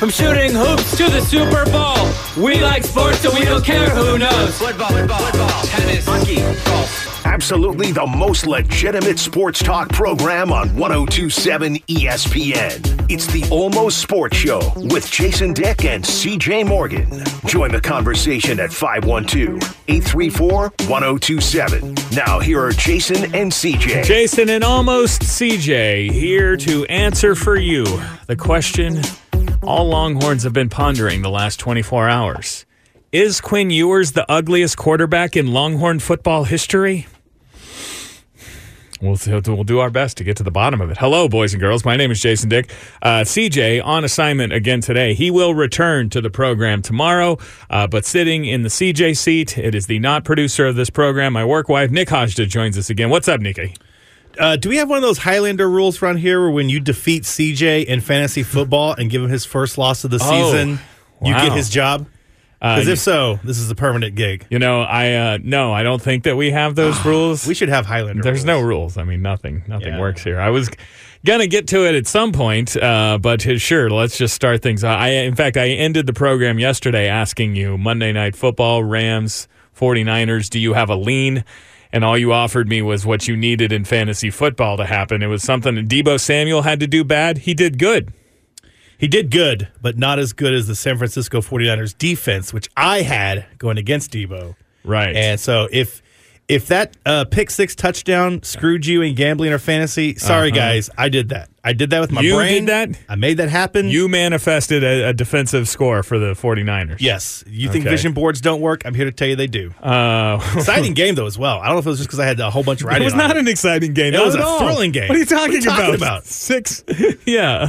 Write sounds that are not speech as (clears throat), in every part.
From shooting hoops to the Super Bowl. We like sports so we don't care who knows. Football, football, football, tennis, hockey, golf. Absolutely the most legitimate sports talk program on 1027 ESPN. It's the Almost Sports Show with Jason Dick and CJ Morgan. Join the conversation at 512 834 1027. Now, here are Jason and CJ. Jason and almost CJ here to answer for you the question all Longhorns have been pondering the last 24 hours. Is Quinn Ewers the ugliest quarterback in Longhorn football history? We'll, we'll do our best to get to the bottom of it. Hello, boys and girls. My name is Jason Dick. Uh, CJ on assignment again today. He will return to the program tomorrow, uh, but sitting in the CJ seat, it is the not producer of this program, my work wife, Nick Hajda, joins us again. What's up, Nikki? Uh, do we have one of those Highlander rules around here where when you defeat CJ in fantasy football and give him his first loss of the season, you wow. get his job? Because if so, this is a permanent gig. You know, I uh, no, I don't think that we have those rules. We should have Highlander. There's rules. no rules. I mean, nothing, nothing Yeah. works here. I was gonna get to it at some point, uh, but uh, sure, let's just start things. I, in fact, I ended the program yesterday asking you Monday Night Football, Rams, 49ers. Do you have a lean? And all you offered me was what you needed in fantasy football to happen. It was something that Deebo Samuel had to do bad. He did good. He did good, but not as good as the San Francisco 49ers defense, which I had going against Deebo. Right. And so if if that uh, pick six touchdown screwed you in gambling or fantasy, sorry guys, I did that. I did that with my Uh-huh. You brain. did that? I made that happen. you manifested a, a defensive score for the 49ers. yes. You think Okay. vision boards don't work? I'm here to tell you they do. Uh, Exciting (laughs) game though as well. I don't know if it was just because I had a whole bunch of writing. It was not an exciting game. It not was a all. thrilling game. What are you talking, you talking about? about? Six. (laughs) Yeah.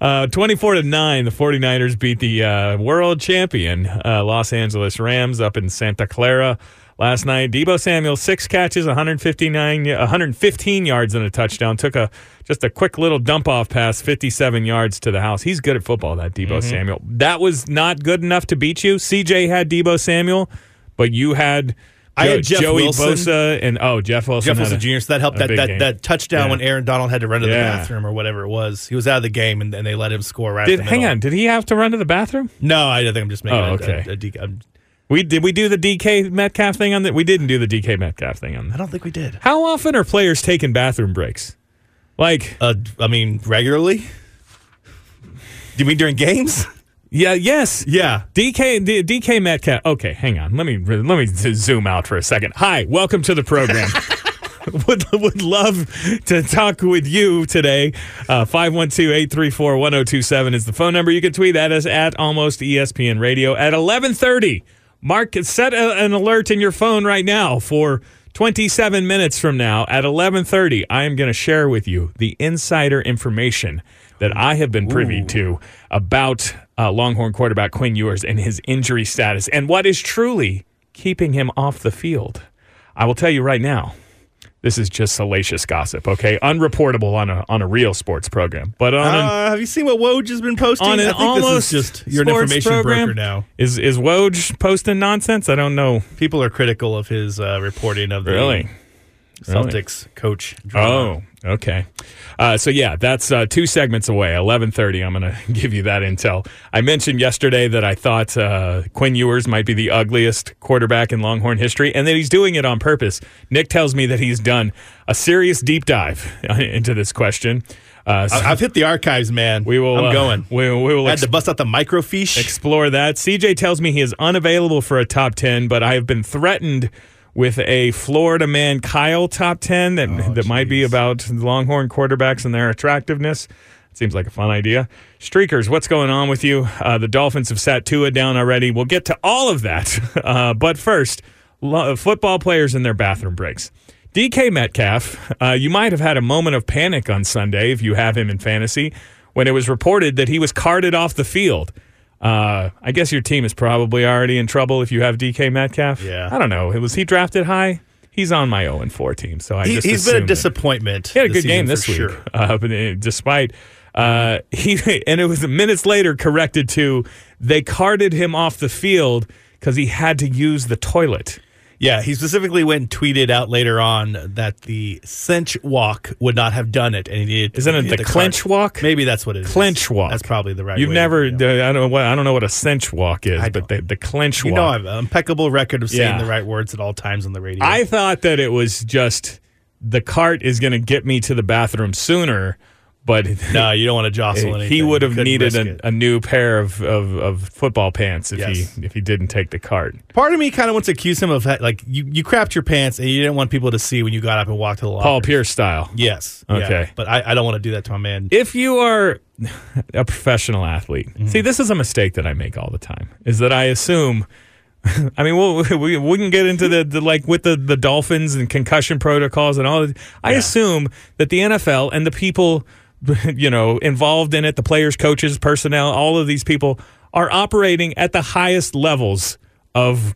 Uh, 24 to 9, the 49ers beat the uh, world champion uh, Los Angeles Rams up in Santa Clara last night. Deebo Samuel, six catches, 159, 115 yards and a touchdown. Took a just a quick little dump off pass, 57 yards to the house. He's good at football, that Deebo Mm-hmm. Samuel. That was not good enough to beat you. CJ had Deebo Samuel, but you had. I had Jeff Joey Wilson. Bosa and oh Jeff Wilson. Jeff Wilson a- Jr. So that helped that that, game. that touchdown Yeah. when Aaron Donald had to run to the Yeah. bathroom or whatever it was. He was out of the game and, and they let him score right. Did hang on? Did he have to run to the bathroom? No, I don't think I'm just making Oh, a- okay. a, a I'm- We did. We do the DK Metcalf thing on that. We didn't do the DK Metcalf thing on that. I don't think we did. How often are players taking bathroom breaks? Like, Uh, I mean, regularly. Do you mean during games? yeah, yes, Yeah. DK D- DK Metcalf. Okay, hang on. Let me let me zoom out for a second. Hi, welcome to the program. (laughs) would would love to talk with you today. Uh, 512-834-1027 is the phone number. You can tweet at us at almost ESPN Radio at 1130. Mark, set a, an alert in your phone right now for 27 minutes from now at 1130. I am going to share with you the insider information that I have been privy to about uh, Longhorn quarterback Quinn Ewers and his injury status and what is truly keeping him off the field. I will tell you right now. This is just salacious gossip, okay? Unreportable on a on a real sports program, but on an Uh, have you seen what Woj has been posting? on an I think almost this is just you're an sports information program. broker now. Is is Woj posting nonsense? I don't know. People are critical of his uh, reporting of the Really? Celtics coach. drama. Oh, okay. Uh, so yeah, that's uh, two segments away. Eleven thirty. I'm going (laughs) to give you that intel. I mentioned yesterday that I thought uh, Quinn Ewers might be the ugliest quarterback in Longhorn history, and that he's doing it on purpose. Nick tells me that he's done a serious deep dive (laughs) into this question. Uh, so I've hit the archives, man. we will. I'm uh, going. We, we will I had ex- to bust out the microfiche. explore that. CJ tells me he is unavailable for a top 10, but I have been threatened with a Florida man Kyle top 10 that that might be about Longhorn quarterbacks and their attractiveness. Seems like a fun idea. Streakers, what's going on with you? Uh, the Dolphins have sat Tua down already. We'll get to all of that. (laughs) Uh, but first, lo- football players in their bathroom breaks. DK Metcalf, uh, you might have had a moment of panic on Sunday if you have him in fantasy when it was reported that he was carted off the field. Uh, I guess your team is probably already in trouble if you have DK Metcalf. Yeah. I don't know. Was he drafted high? He's on my 0 and 4 team, so I He, just he's been a disappointment. he had a good game this week, Sure. (laughs) uh, but uh, despite uh, (laughs) he and it was minutes later corrected to they carted him off the field because he had to use the toilet. Yeah, he specifically went and tweeted out later on that the cinch walk would not have done it, and he needed. Isn't he it needed the cart. walk? Maybe that's what it is. Clench walk. That's probably the right. You've way never. To, you know. I don't know what I don't know what a cinch walk is, but the, the clench You walk. know, I have an impeccable record of saying Yeah. the right words at all times on the radio. I thought that it was just the cart is going to get me to the bathroom sooner, but no, you don't want to jostle (laughs) anything. he would have needed a, a new pair of, of, of football pants if Yes. he if he didn't take the cart. Part of me kind of wants to accuse him of like you, you crapped your pants and you didn't want people to see when you got up and walked to the locker. Paul Pierce style. Yes. yeah. Okay. But I, I don't want to do that to my man. If you are (laughs) a professional athlete, Mm-hmm. see, this is a mistake that I make all the time. Is that I assume. (laughs) I mean, we'll, we we can get into the, the like with the, the Dolphins and concussion protocols and all. That. I assume that the NFL and the people, (laughs) you know, involved in it, the players, coaches, personnel, all of these people are operating at the highest levels of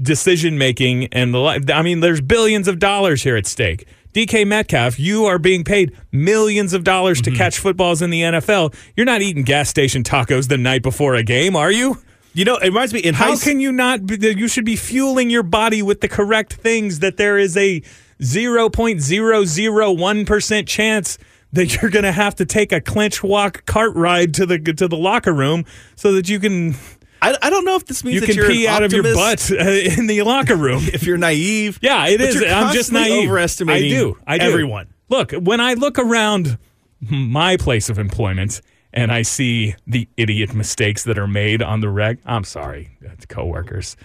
decision making and the. li- I mean, there's billions of dollars here at stake. DK Metcalf, you are being paid millions of dollars Mm-hmm. to catch footballs in the NFL. You're not eating gas station tacos the night before a game, are you? You know, it reminds me in How can you not? be- You should be fueling your body with the correct things. That there is a zero point zero zero one percent chance that you're going to have to take a clinch walk cart ride to the to the locker room so that you can I, I don't know if this means you that can you're pee out of your butt uh, in the locker room. (laughs) If you're naive, Yeah, it is. I'm just naive. overestimating I do. I do. everyone. Look, when I look around my place of employment and I see the idiot mistakes that are made on the reg, I'm sorry, that's coworkers.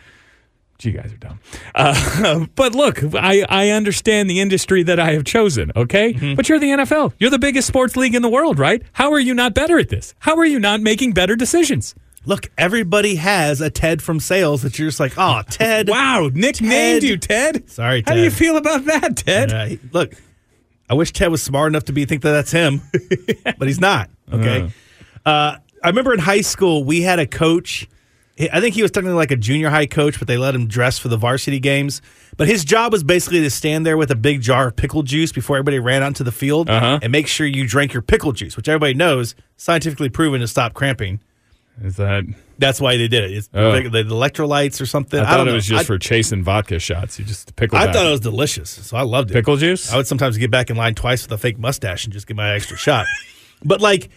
You guys are dumb. Uh, (laughs) but look, I, I understand the industry that I have chosen, okay? Mm-hmm. But you're the NFL. You're the biggest sports league in the world, right? How are you not better at this? How are you not making better decisions? Look, everybody has a Ted from sales that you're just like, oh, (laughs) Ted. Wow, Nick named you Ted. Sorry, How do you feel about that, Ted? Uh, look, I wish Ted was smart enough to be think that that's him, (laughs) but he's not. Okay. Uh, I remember in high school we had a coach. I think he was technically like a junior high coach, but they let him dress for the varsity games. But his job was basically to stand there with a big jar of pickle juice before everybody ran onto the field Uh-huh. and make sure you drank your pickle juice, which everybody knows scientifically proven to stop cramping. Is that That's why they did it. It's Oh. the, the electrolytes or something. I I, thought don't it was just I, for chasing vodka shots. You just pickle. I back. thought it was delicious, so I loved it. pickle juice. I would sometimes get back in line twice with a fake mustache and just get my extra shot. (laughs) But like,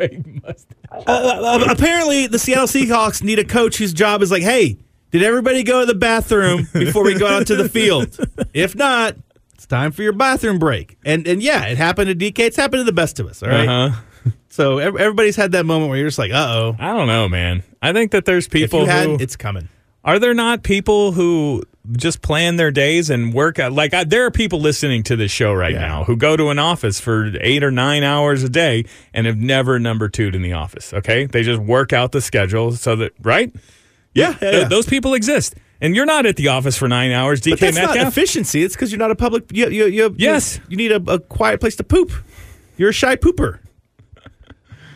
uh, uh, apparently the Seattle Seahawks need a coach whose job is like, hey, did everybody go to the bathroom before we go out to the field? If not, it's time for your bathroom break. And and yeah, it happened to DK. It's happened to the best of us. All right. Uh-huh. So everybody's had that moment where you're just like, uh oh. I don't know, man. I think that there's If people had, who it's coming. are there not people who just plan their days and work out. Like I, there are people listening to this show right Yeah. now who go to an office for eight or nine hours a day and have never number two'd in the office. Okay, they just work out the schedule so that right. Yeah, yeah, Th- yeah. those people exist, and you're not at the office for nine hours. DK But that's not efficiency. It's because you're not a public. You, you, you, Yes. You need a, a quiet place to poop. You're a shy pooper.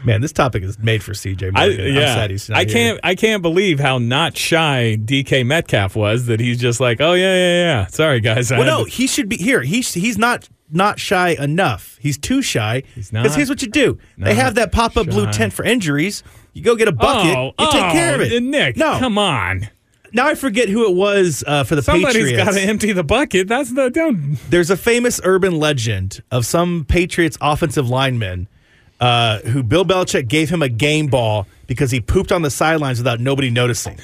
Man, this topic is made for CJ. I, Morgan. I'm yeah, sad he's not I here. can't. I can't believe how not shy DK Metcalf was. That he's just like, oh yeah, yeah, yeah. Sorry guys. I Well, no, to- he should be here. He's he's not not shy enough. He's too shy. He's not Because here's what you do: they have that pop up blue tent for injuries. You go get a bucket. Oh, you take care of oh, it. Nick. no, come on. now I forget who it was uh, for the Somebody's Patriots. got to empty the bucket. That's the don't. There's a famous urban legend of some Patriots offensive lineman uh, who Bill Belichick gave him a game ball because he pooped on the sidelines without nobody noticing.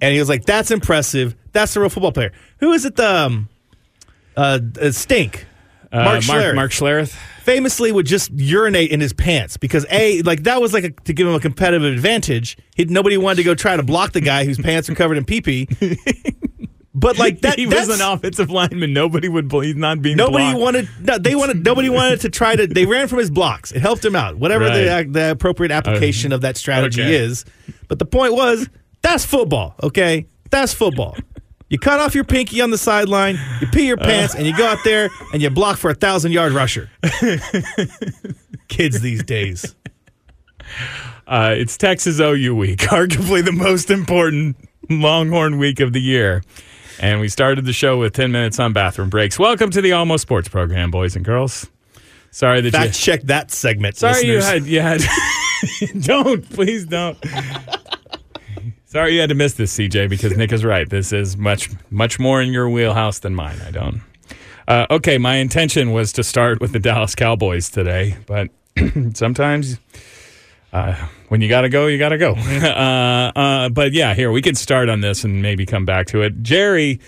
and he was like, "That's impressive. That's a real football player." Who is it? The um, uh, uh, Stink. Uh, Mark Schlereth. Mark Schlereth. famously would just urinate in his pants because a like that was like a, to give him a competitive advantage. He, nobody wanted to go try to block the guy whose pants are covered in pee pee. (laughs) But like that, (laughs) he was an offensive lineman. Nobody would believe not being. Nobody blocked. wanted. No, they wanted. Nobody wanted to try to. They ran from his blocks. It helped him out. Whatever Right. the the appropriate application of that strategy okay. is. But the point was, that's football. Okay, that's football. You cut off your pinky on the sideline, you pee your pants, and you go out there and you block for a thousand yard rusher. (laughs) Kids these days. Uh, it's Texas OU week, (laughs) arguably the most important Longhorn week of the year. And we started the show with 10 minutes on bathroom breaks. Welcome to the Almost Sports program, boys and girls. Sorry that Fact you. check that segment. Sorry listeners. you had. You had (laughs) (laughs) don't. Please don't. Sorry you had to miss this, CJ, because Nick is right. This is much, much more in your wheelhouse than mine. I don't. Uh, okay, my intention was to start with the Dallas Cowboys today, but (clears throat) sometimes uh, when you got to go, you got to go. (laughs) uh, uh, but yeah, here, we can start on this and maybe come back to it. Jerry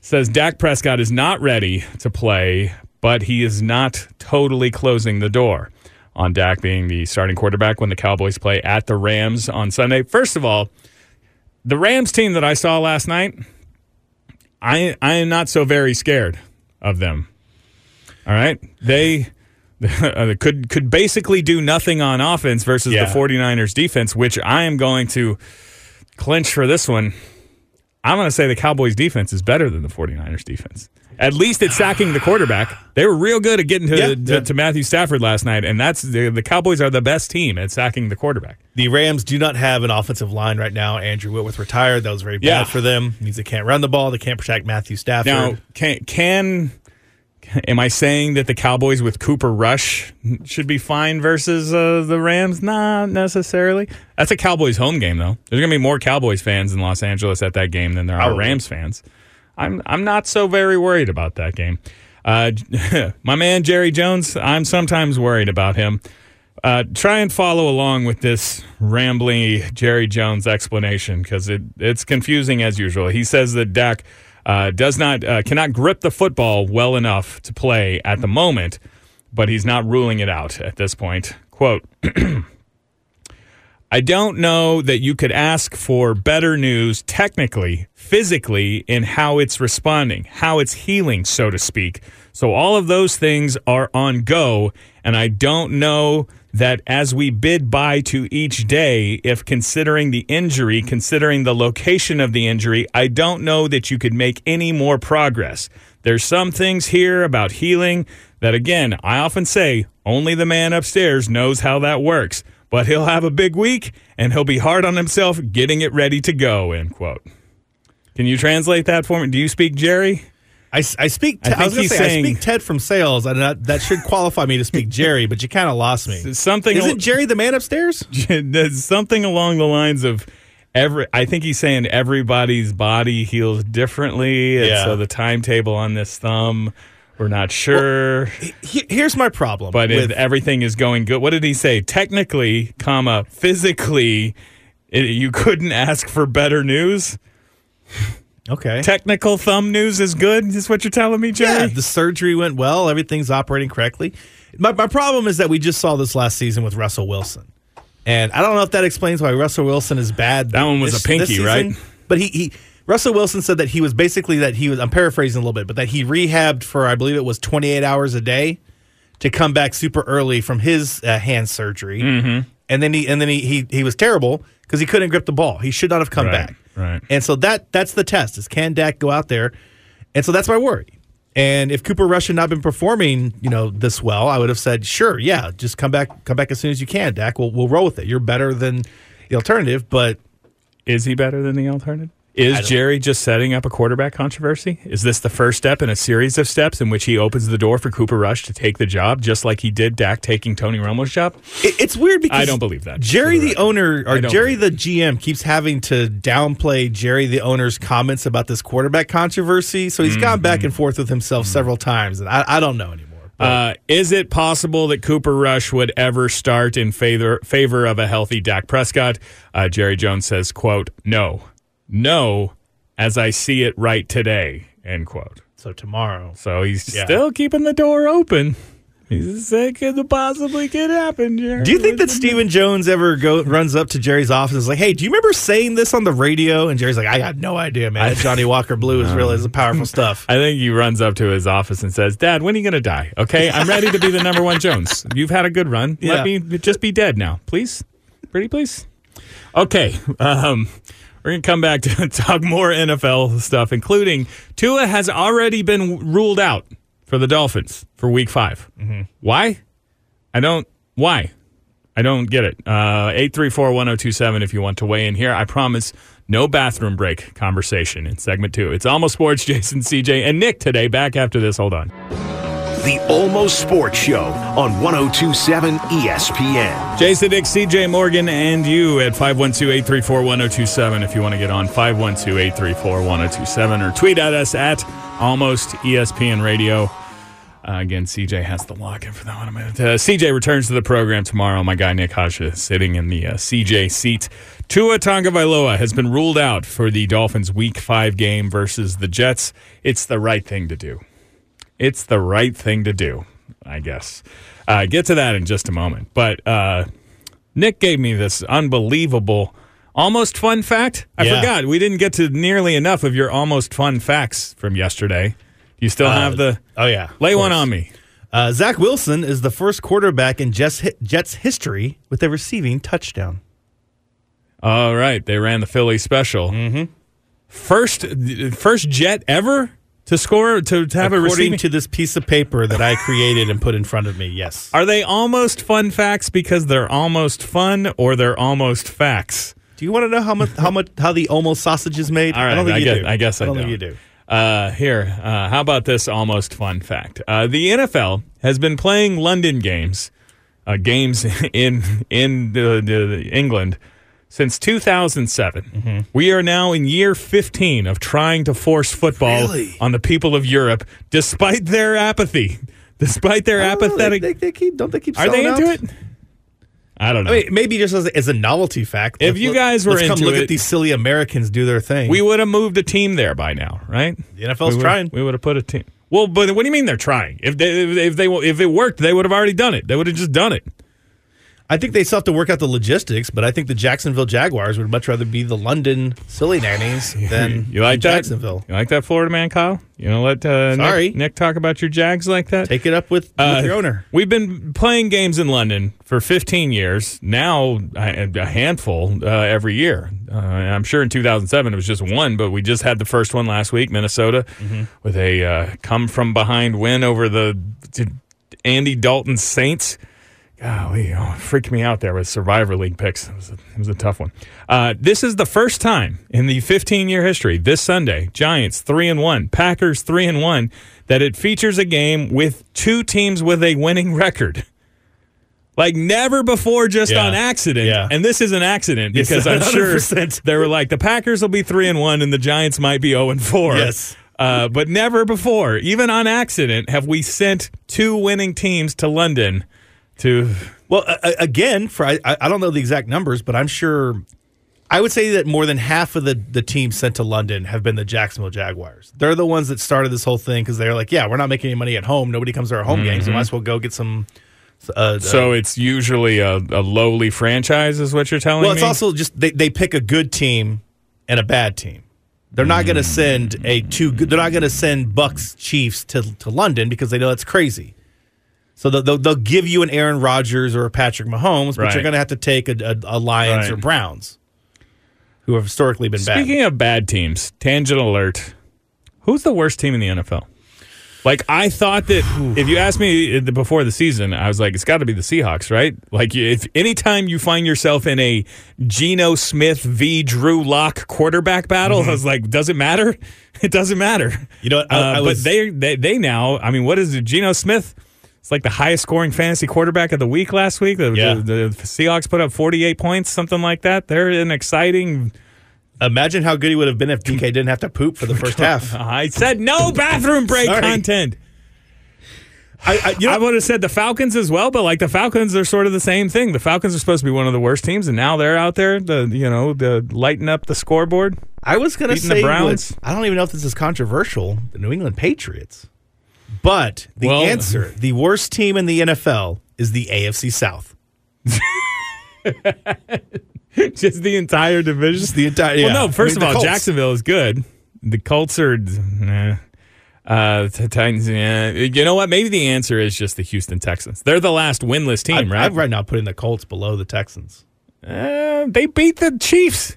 says Dak Prescott is not ready to play, but he is not totally closing the door on Dak being the starting quarterback when the Cowboys play at the Rams on Sunday. First of all, the Rams team that I saw last night, I I am not so very scared of them. All right? They (laughs) Uh, could could basically do nothing on offense versus Yeah. the 49ers defense, which I am going to clinch for this one. I'm going to say the Cowboys defense is better than the 49ers defense. At least it's sacking the quarterback. They were real good at getting to, Yeah, to, yeah. to Matthew Stafford last night, and that's the, the Cowboys are the best team at sacking the quarterback. The Rams do not have an offensive line right now. Andrew Whitworth retired. That was very bad for them. means they can't run the ball. They can't protect Matthew Stafford. Now, can can am I saying that the Cowboys with Cooper Rush should be fine versus uh, the Rams? Not necessarily. That's a Cowboys home game, though. There's going to be more Cowboys fans in Los Angeles at that game than there are Probably. Rams fans. I'm I'm not so very worried about that game. Uh, (laughs) my man Jerry Jones, I'm sometimes worried about him. Uh, try and follow along with this rambling Jerry Jones explanation because it, it's confusing as usual. He says that Dak uh, does not uh, cannot grip the football well enough to play at the moment, but he's not ruling it out at this point. Quote. (clears throat) I don't know that you could ask for better news technically, physically, in how it's responding, how it's healing, so to speak. So all of those things are on go, and I don't know that as we bid by to each day, if considering the injury, considering the location of the injury, I don't know that you could make any more progress. There's some things here about healing that, again, I often say only the man upstairs knows how that works. But he'll have a big week and he'll be hard on himself getting it ready to go end quote. Can you translate that for me? Do you speak jerry I, I speak. I Te- I, think was going he's to say saying- I speak Ted from sales, and that, that should qualify me to speak Jerry. But you kind of lost me. something Isn't Jerry the man upstairs? (laughs) something along the lines of every i think he's saying everybody's body heals differently and Yeah. so the timetable on this thumb we're not sure He- here's my problem. but with, if everything is going good what did he say technically comma physically it, you couldn't ask for better news okay, technical thumb news is good is what you're telling me jerry yeah, the surgery went well. Everything's operating correctly. My, my problem is that we just saw this last season with Russell Wilson, and I don't know if that explains why Russell Wilson is bad. That one was this- a pinky, season. right? But he, he Russell Wilson said that he was basically that he was. I'm paraphrasing a little bit, but that he rehabbed for I believe it was 28 hours a day to come back super early from his uh, hand surgery, mm-hmm. and then he and then he he, he was terrible because he couldn't grip the ball. He should not have come Right, back. right. And so that that's the test: is can Dak go out there? And so that's my worry. And if Cooper Rush had not been performing, you know, this well, I would have said, sure, yeah, just come back, come back as soon as you can, Dak. We'll we'll roll with it. You're better than the alternative, but Is he better than the alternative? Is Jerry just setting up a quarterback controversy? Is this the first step in a series of steps in which he opens the door for Cooper Rush to take the job, just like he did Dak taking Tony Romo's job? it, it's weird because I don't believe that. Jerry, the the owner, or Jerry, the GM, keeps having to downplay Jerry, the owner's comments about this quarterback controversy. So he's gone Mm-hmm. back and forth with himself several times, and I, I don't know anymore. Uh, is it possible that Cooper Rush would ever start in favor favor of a healthy Dak Prescott? Uh, Jerry Jones says, "quote No, no, as I see it right today." End quote. so tomorrow, So he's Yeah. still keeping the door open. He's saying it possibly could happen. Jerry. Do you think that Stephen Jones ever go runs up to Jerry's office and is like, "Hey, do you remember saying this on the radio?" And Jerry's like, "I got no idea, man. That (laughs) Johnnie Walker Blue is really is powerful (laughs) stuff." I think he runs up to his office and says, "Dad, when are you going to die? Okay, I'm ready to be the number one Jones. You've had a good run. Yeah. Let me just be dead now, please, pretty please." Okay, um, we're going to come back to (laughs) talk more NFL stuff, including Tua has already been ruled out for the Dolphins for Week 5 Why? I don't. Why? I don't get it. Uh, 834-1027 if you want to weigh in here. I promise no bathroom break conversation in segment two. It's almost sports. (laughs) Jason, CJ, and Nick today. Back after this. Hold on. The Almost Sports Show on 1027 ESPN. Jason Dick, CJ Morgan, and you at 512 834 1027 if you want to get on 512 834 1027 or tweet at us at Almost ESPN Radio. Uh, again, CJ has the login for that one. Uh, CJ returns to the program tomorrow. My guy Nick Hasha sitting in the uh, CJ seat. Tua Tagovailoa has been ruled out for the Dolphins' Week Five game versus the Jets. It's the right thing to do. It's the right thing to do, I guess. Uh, get to that in just a moment. But uh, Nick gave me this unbelievable, almost fun fact. I Yeah. forgot we didn't get to nearly enough of your almost fun facts from yesterday. You still have the Oh yeah, lay one on me. Uh, Zach Wilson is the first quarterback in Jets, Jets history with a receiving touchdown. All right, they ran the Philly special. Mm-hmm. First, first jet ever to score to, to have a According receiving. to this piece of paper that I created and put in front of me, yes. Are they almost fun facts because they're almost fun, or they're almost facts? Do you want to know how much how much how the almost sausage is made? All right, I don't think you guess, do. I guess I, don't don't. think you do. Uh, here, uh, how about this almost fun fact? Uh, the NFL has been playing London games, uh, games (laughs) in in the, the England since 2007. Mm-hmm. We are now in year 15 of trying to force football Really? on the people of Europe, despite their apathy, despite their know, apathetic. They, they, they keep don't they keep are they into out? it? I don't know. I mean, maybe just as a, as a novelty fact. If you guys were let's come into look it- at these silly Americans do their thing. we would have moved a team there by now, right? The NFL's we trying. We would have put a team. Well, but what do you mean they're trying? If they if they if it worked, they would have already done it. They would have just done it. I think they still have to work out the logistics, but I think the Jacksonville Jaguars would much rather be the London silly nannies (laughs) than You like than that? Jacksonville. You like that, Florida man, Kyle? You know, let uh, Sorry. Nick, Nick talk about your Jags like that. Take it up with, Uh, with your owner. We've been playing games in London for 15 years. Now a, a handful uh, every year. Uh, I'm sure in 2007 it was just one, but we just had the first one last week, Minnesota, Mm-hmm. with a uh, come from behind win over the Andy Dalton Saints. Golly, oh, it freaked me out there with Survivor League picks. It was a, it was a tough one. Uh, this is the first time in the 15 year history this Sunday, Giants three and one, Packers three and one, that it features a game with two teams with a winning record. Like never before, just Yeah. on accident. Yeah. And this is an accident because I'm (laughs) sure they were like the Packers will be three and one and the Giants might be zero and four. Yes. Uh, but never before, even on accident, have we sent two winning teams to London to Well, uh, again, for I, I don't know the exact numbers, but I'm sure. I would say that more than half of the, the teams sent to London have been the Jacksonville Jaguars. They're the ones that started this whole thing because they're like, yeah, we're not making any money at home. Nobody comes to our home games. We might as well go get some. Uh, So it's usually a, a lowly franchise, is what you're telling me well, me. it's also just they, they pick a good team and a bad team. They're not going to send a two. good- They're not going to send Bucks Chiefs to to London because they know that's crazy. So they'll, they'll, give you an Aaron Rodgers or a Patrick Mahomes, but Right. you're going to have to take a, a, a Lions Right. or Browns, who have historically been bad. Speaking of bad teams, tangent alert. Who's the worst team in the NFL? Like I thought that if you asked me before the season, I was like, it's got to be the Seahawks, right? Like if anytime you find yourself in a Geno Smith v. Drew Lock quarterback battle, I was like, does it matter? (laughs) It doesn't matter. Mm-hmm. You know what, I- Uh, I was- but they, they they now. I mean, what is it? Geno Smith. It's like the highest scoring fantasy quarterback of the week last week. The, Yeah. the, the Seahawks put up 48 points, something like that. They're an exciting Imagine how good he would have been if DK didn't have to poop for the first (laughs) half. I said no bathroom break Sorry. content. I, I, you know, I would have said the Falcons as well, but like the Falcons are sort of the same thing. The Falcons are supposed to be one of the worst teams, and now they're out there, the you know, the lighting up the scoreboard. I was going to beating the say Browns. what- I don't even know if this is controversial. The New England Patriots, but the Well- answer, the worst team in the NFL, is the AFC South. (laughs) Just the entire division. Just the entire. Well, yeah. no. First I mean, of all, Colts. Jacksonville is good. The Colts are. Nah. Uh, the Titans. Yeah. You know what? Maybe the answer is just the Houston Texans. They're the last winless team, I'm, right? I'm right now putting the Colts below the Texans Uh, they beat the Chiefs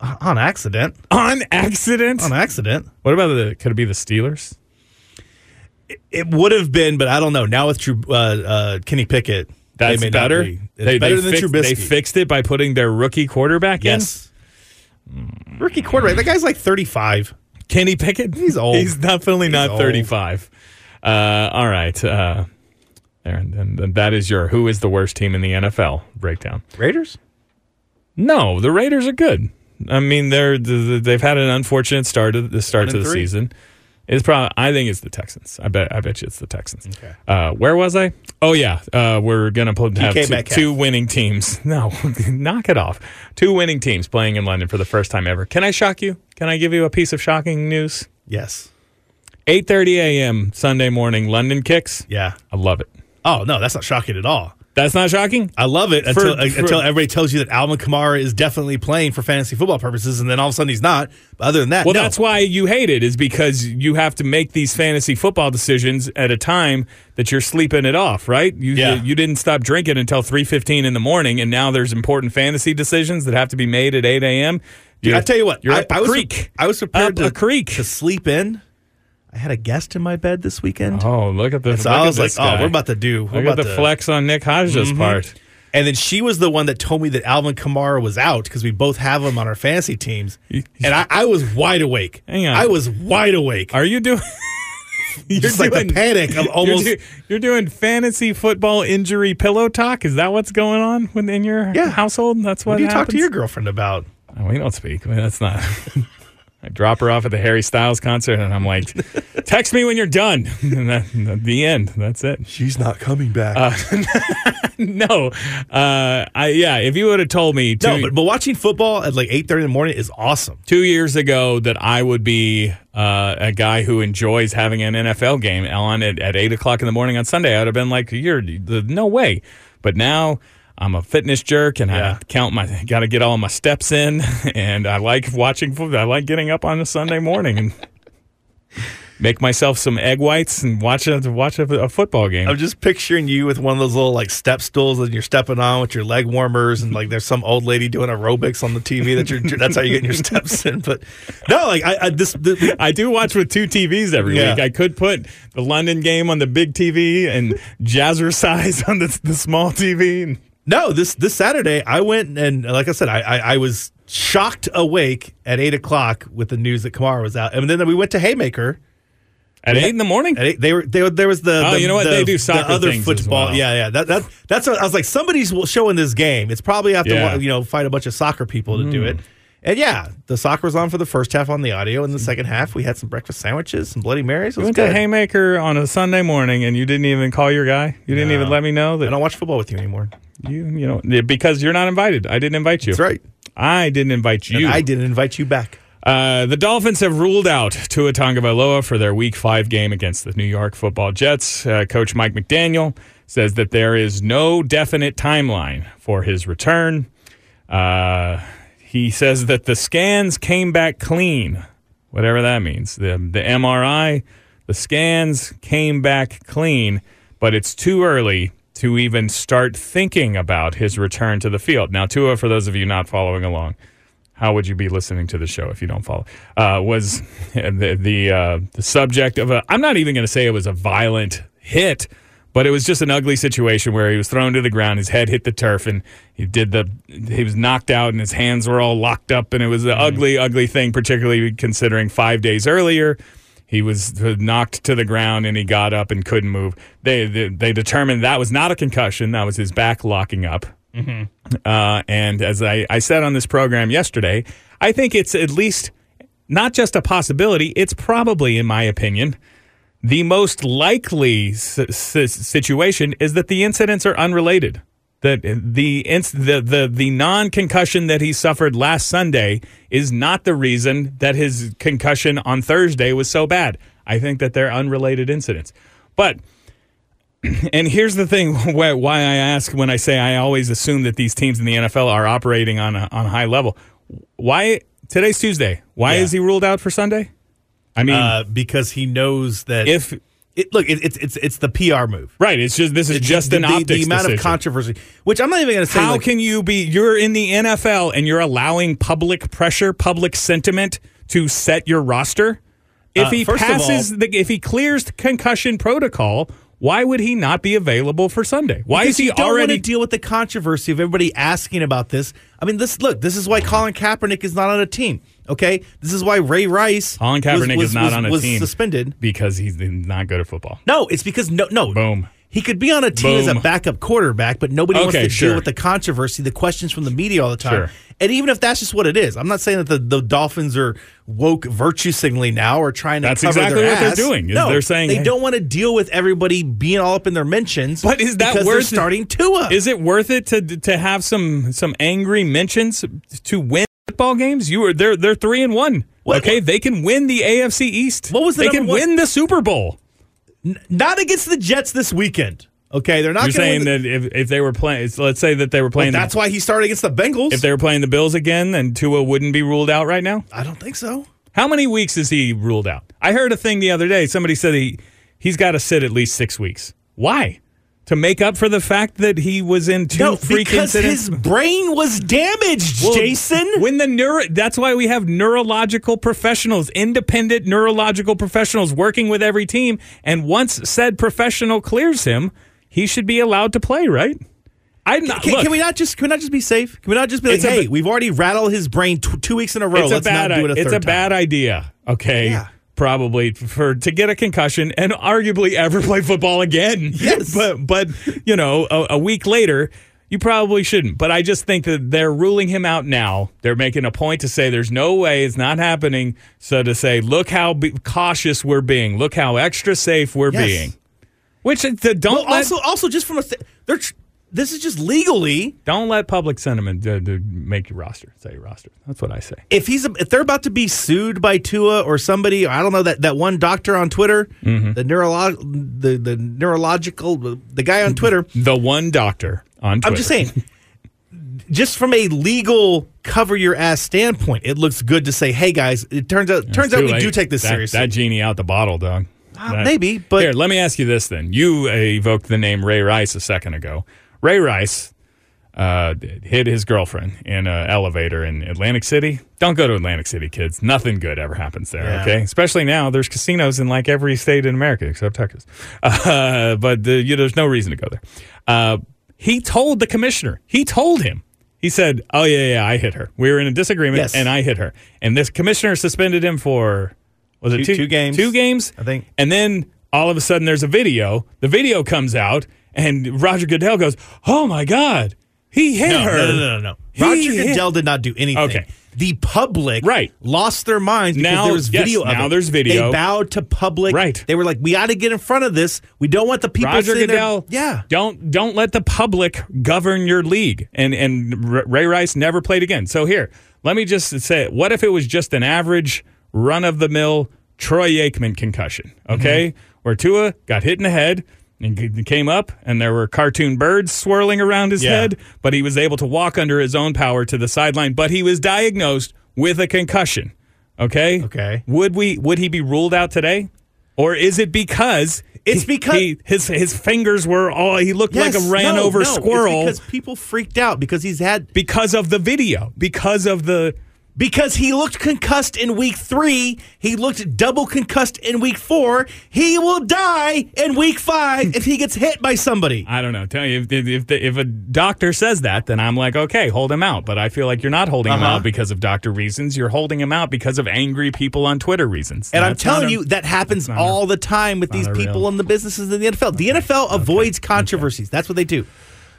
on accident. on accident. On accident. What about the? Could it be the Steelers? It would have been, but I don't know. Now with True, uh, uh, Kenny Pickett, That's they may not better. be. It's better than fixed, Trubisky. They fixed it by putting their rookie quarterback yes. Rookie quarterback. That guy's like 35. Kenny Pickett. He's old. He's definitely not old. 35. Uh, all right. Uh, there, and, and that is your who is the worst team in the NFL breakdown. Raiders. No, the Raiders are good. I mean, they're they've had an unfortunate start to the start to the three. season. It's probably I think it's the Texans. I bet I bet you it's the Texans. Okay. Uh, where was I? Oh yeah, uh, we're gonna put, have two, two winning teams. (laughs) No, (laughs) knock it off. Two winning teams playing in London for the first time ever. Can I shock you? Can I give you a piece of shocking news? Yes. 8:30 a.m. Sunday morning, London kicks. Yeah. I love it. Oh no, that's not shocking at all. That's not shocking. I love it For- until uh, for- until everybody tells you that Alvin Kamara is definitely playing for fantasy football purposes, and then all of a sudden he's not. But other than that, Well, no. that's why you hate it, is because you have to make these fantasy football decisions at a time that you're sleeping it off, right? You Yeah. you didn't stop drinking until three fifteen in the morning, and now there's important fantasy decisions that have to be made at eight a.m. Dude, I tell you what, you're I, up I was creek. I was prepared Up to, a creek. to sleep in. I had a guest in my bed this weekend. Oh, look at this! so I was like, this "Oh, we're about to do. We're Look at about the to, Mm-hmm. flex on Nick Hodge's part. And then she was the one that told me that Alvin Kamara was out because we both have him on our fantasy teams. And I, I was wide awake. Hang on. I was wide awake. Are you doing? (laughs) you're Just like the panic of (laughs) almost. You're, do- you're doing fantasy football injury pillow talk. Is that what's going on within your Yeah. household? That's what, what do you talk happens? to your girlfriend about? Oh, we don't speak. I mean, that's not. (laughs) I drop her off at the Harry Styles concert, and I'm like, "Text me when you're done." (laughs) And that, that- the end. That's it. She's not coming back. (laughs) No, uh, I yeah. If you would have told me two, no, but, but watching football at like eight thirty in the morning is awesome. two years ago that I would be uh, a guy who enjoys having an NFL game on at, at eight o'clock in the morning on Sunday, I would have been like, "You're the no way." But now. I'm a fitness jerk, and Yeah. I count my (laughs) got to get all my steps in, (laughs) and I like watching football. I like getting up on a Sunday morning and (laughs) make myself some egg whites and watch a watch a, a football game. I'm just picturing you with one of those little like step stools that you're stepping on with your leg warmers, and like there's some old lady doing aerobics on the TV that you're. That's how you're getting your steps in. But no, like I, I this, this I do watch with two TVs every Yeah. week. I could put the London game on the big TV and Jazzercise on the, the small TV. And no this this Saturday I went and like I said I I, I was shocked awake at eight o'clock with the news that Kamara was out, and then we went to Haymaker. at eight in the morning. At eight, they were they, were- there was the Oh, the- you know what? the- They do the soccer other things as football well. yeah yeah that, that that's what I was like somebody's showing this game it's probably have to Yeah. You know fight a bunch of soccer people to do hmm. it and yeah the soccer was on for the first half on the audio and the second half we had some breakfast sandwiches some Bloody Marys it You was went good to Haymaker on a Sunday morning and you didn't even call your guy. You didn't No. even let me know I that don't watch football with you anymore you you know because you're not invited. I didn't invite you. that's right I didn't invite you. and I didn't invite you back Uh, the Dolphins have ruled out Tua Tagovailoa for their Week Five game against the New York Football Jets. Uh, Coach Mike McDaniel says that there is no definite timeline for his return. Uh, he says that the scans came back clean, whatever that means. The the MRI, the scans came back clean, but it's too early to even start thinking about his return to the field. Now, Tua, for those of you not following along, how would you be listening to the show if you don't follow? Uh, was (laughs) the the, uh, the subject of a? I'm not even going to say it was a violent hit, but it was just an ugly situation where he was thrown to the ground, his head hit the turf, and he did the. He was knocked out, and his hands were all locked up, and it was an ugly, ugly thing, particularly considering five days earlier. He was knocked to the ground and he got up and couldn't move. They, they they determined that was not a concussion. That was his back locking up. Uh, and as I, I said on this program yesterday, I think it's at least not just a possibility, it's probably, in my opinion, the most likely s- s- situation is that the incidents are unrelated. That the inc- the the, the non concussion that he suffered last Sunday is not the reason that his concussion on Thursday was so bad. I think that they're unrelated incidents. But (clears throat) and here's the thing (laughs) why, why I ask when I say I always assume that these teams in the NFL are operating on a, on a high level. Why today's Tuesday? Why Yeah. is he ruled out for Sunday? I mean, uh, because he knows that if it, look it, it's it's it's the PR move right, it's just this is just the, an the, optics the amount decision. of controversy which I'm not even going to say How like, can you be? You're in the NFL and you're allowing public pressure, public sentiment to set your roster. If Uh, he passes, all- the, if he clears the concussion protocol, why would he not be available for Sunday? Why Because is he don't want already to deal with the controversy of everybody asking about this. I mean, this look. This is why Colin Kaepernick is not on a team. Okay, this is why Ray Rice. Colin was- Kaepernick was, is not was- on a was team suspended. because he's not good at football. No, it's because no, no. Boom. He could be on a team as a backup quarterback, but nobody wants to sure. deal with the controversy, the questions from the media all the time. Sure. And even if that's just what it is, I'm not saying that the, the Dolphins are woke virtue signaling now or trying to That's exactly what they're doing, No, they're saying, they hey- don't want to deal with everybody being all up in their mentions. But is that worth they're it? starting Tua? Is it worth it to to have some some angry mentions to win football games? You are they're they're three and one. What- okay, they can win the AFC East. What was the they can one- win the Super Bowl. Not against the Jets this weekend. Okay, they're not. You're saying the- that if, if they were playing, let's say that they were playing, the- that's why he started against the Bengals. if they were playing the Bills again, then Tua wouldn't be ruled out right now. I don't think so. How many weeks is he ruled out? I heard a thing the other day. Somebody said he he's got to sit at least six weeks. Why? To make up for the fact that he was in two No, freak because incidents. his brain was damaged, Well, Jason. When the neuro, that's why we have neurological professionals, independent neurological professionals working with every team. And once said professional clears him, he should be allowed to play, right? I'm not. Can, can we not just can we not just be safe? Can we not just be like, a hey, we've already rattled his brain t- two weeks in a row. it's Let's a bad. not do it a it's a bad idea. Okay. Yeah. Probably for to get a concussion and arguably ever (laughs) play football again. Yes. but but you know a, a week later. You probably shouldn't, but I just think that they're ruling him out now. They're making a point to say there's no way it's not happening. So to say, look how be- cautious we're being, look how extra safe we're Yes. being. Which uh, don't Well, let also, also just from a th- they're tr- this is just legally. don't let public sentiment uh, to make your roster. Say your roster. That's what I say. If he's if they're about to be sued by Tua or somebody, I don't know that, that one doctor on Twitter, Mm-hmm. the neurolog the the neurological the guy on Twitter. (laughs) The one doctor on Twitter. I'm just saying, just from a legal cover your ass standpoint, it looks good to say, "Hey guys, it turns out turns out we late. do take this that, seriously." That genie out the bottle, dog. Uh, maybe, but- here, let me ask you this then. You evoked the name Ray Rice a second ago. Ray Rice uh, hit his girlfriend in an elevator in Atlantic City. Don't go to Atlantic City, kids. Nothing good ever happens there. Yeah. Okay, especially now. There's casinos in like every state in America except Texas. Uh, but the, you, there's no reason to go there. Uh, he told the commissioner. He told him. He said, "Oh yeah, yeah, I hit her. We were in a disagreement, Yes. and I hit her." And this commissioner suspended him for was it Two- two, two games. Two games, I think. And then all of a sudden, there's a video. The video comes out, and Roger Goodell goes, "Oh my God, he hit no, her." no, no, no, no. Roger hit- Goodell did not do anything. Okay. The public Right. lost their minds because Now- there was yes, video of now it. there's video. They bowed to public. Right. They were like, we got to get in front of this. We don't want the people Roger Goodell, there. Yeah. don't don't let the public govern your league. And and Ray Rice never played again. So here, let me just say, what if it was just an average run of the mill Troy Aikman concussion? Okay, Mm-hmm. where Tua got hit in the head. And came up, and there were cartoon birds swirling around his Yeah. head, but he was able to walk under his own power to the sideline. But he was diagnosed with a concussion. Okay. Okay. Would we? Would he be ruled out today, or is it because It's he- because- he, his his fingers were all he looked like a ran No, over no. It's squirrel because people freaked out because he's had because of the video, because of the because he looked concussed in week three. He looked double concussed in week four. He will die in week five if he gets hit by somebody. I don't know. Tell you if if, if, the, if a doctor says that, then I'm like, okay, hold him out. But I feel like you're not holding him Uh-huh. out because of doctor reasons. You're holding him out because of angry people on Twitter reasons. And I'm telling a- you, that happens not a- all the time with these people real- in the businesses in the NFL. The NFL avoids controversies. That's what they do.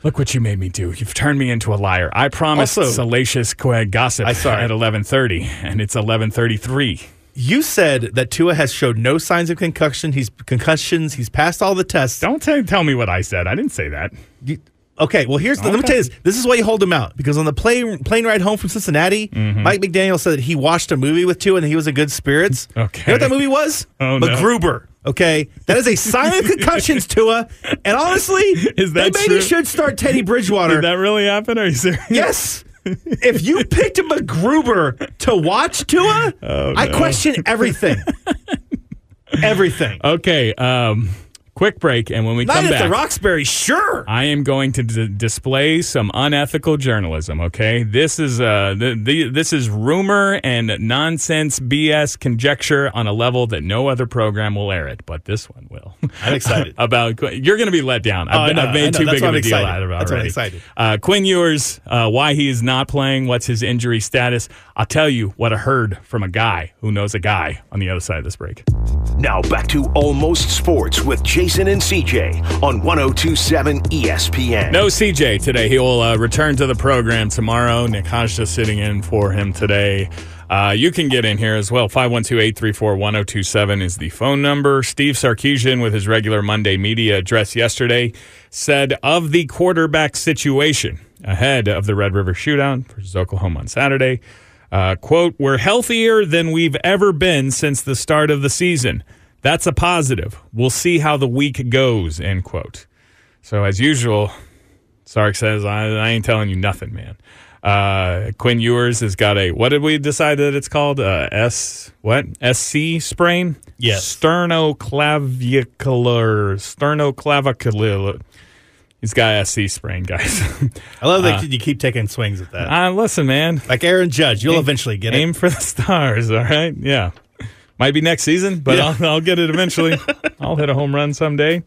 Look what you made me do. You've turned me into a liar. I promised Also- salacious qu- gossip I saw at 11:30, and it's 11:33. You said that Tua has showed no signs of concussion. He's concussions. He's passed all the tests. Don't t- tell me what I said. I didn't say that. You- okay, well here's the, let me tell you this. This is why you hold him out because on the plane plane ride home from Cincinnati, Mm-hmm. Mike McDaniel said that he watched a movie with Tua and he was in good spirits. Okay. you know what that movie was? Oh, no. Okay, that is a sign (laughs) of concussions, Tua. And honestly, Is that they maybe true? should start Teddy Bridgewater. Did that really happen? Are you serious? Yes. (laughs) if you picked a MacGruber to watch Tua, Oh, I question everything. (laughs) everything. Okay. Um, quick break, and when we Not come at back, the Roxbury, sure. I am going to d- display some unethical journalism. Okay, this is uh, the, the, this is rumor and nonsense BS conjecture on a level that no other program will air it, but this one will. (laughs) I'm excited. (laughs) about you're going to be let down. Oh, I I've, know, I've made too That's big why of a I'm deal out of it That's why I'm already. excited. Uh, Quinn Ewers, uh, why he is not playing, what's his injury status? I'll tell you what I heard from a guy who knows a guy on the other side of this break. Now back to Almost Sports with Jason and CJ on 1027 ESPN. No CJ today. He will uh, return to the program tomorrow. Nick Hajda sitting in for him today. Uh, you can get in here as well. 512-834-1027 is the phone number. Steve Sarkisian with his regular Monday media address yesterday said of the quarterback situation ahead of the Red River Shootout versus Oklahoma on Saturday, uh, quote, we're healthier than we've ever been since the start of the season. That's a positive. We'll see how the week goes, end quote. So as usual, Sark says, I, I ain't telling you nothing, man. Uh, Quinn Ewers has got a, what did we decide that it's called? Uh, S, what? SC sprain? Yes. Sternoclavicular, sternoclavicular. He's got SC sprain, guys. (laughs) I love that you keep taking swings at that. uh, listen, man. like Aaron Judge, you'll eventually get it. Aim for the (laughs) stars, all right? Yeah. Might be next season, but Yeah. I'll, I'll get it eventually. (laughs) I'll hit a home run someday.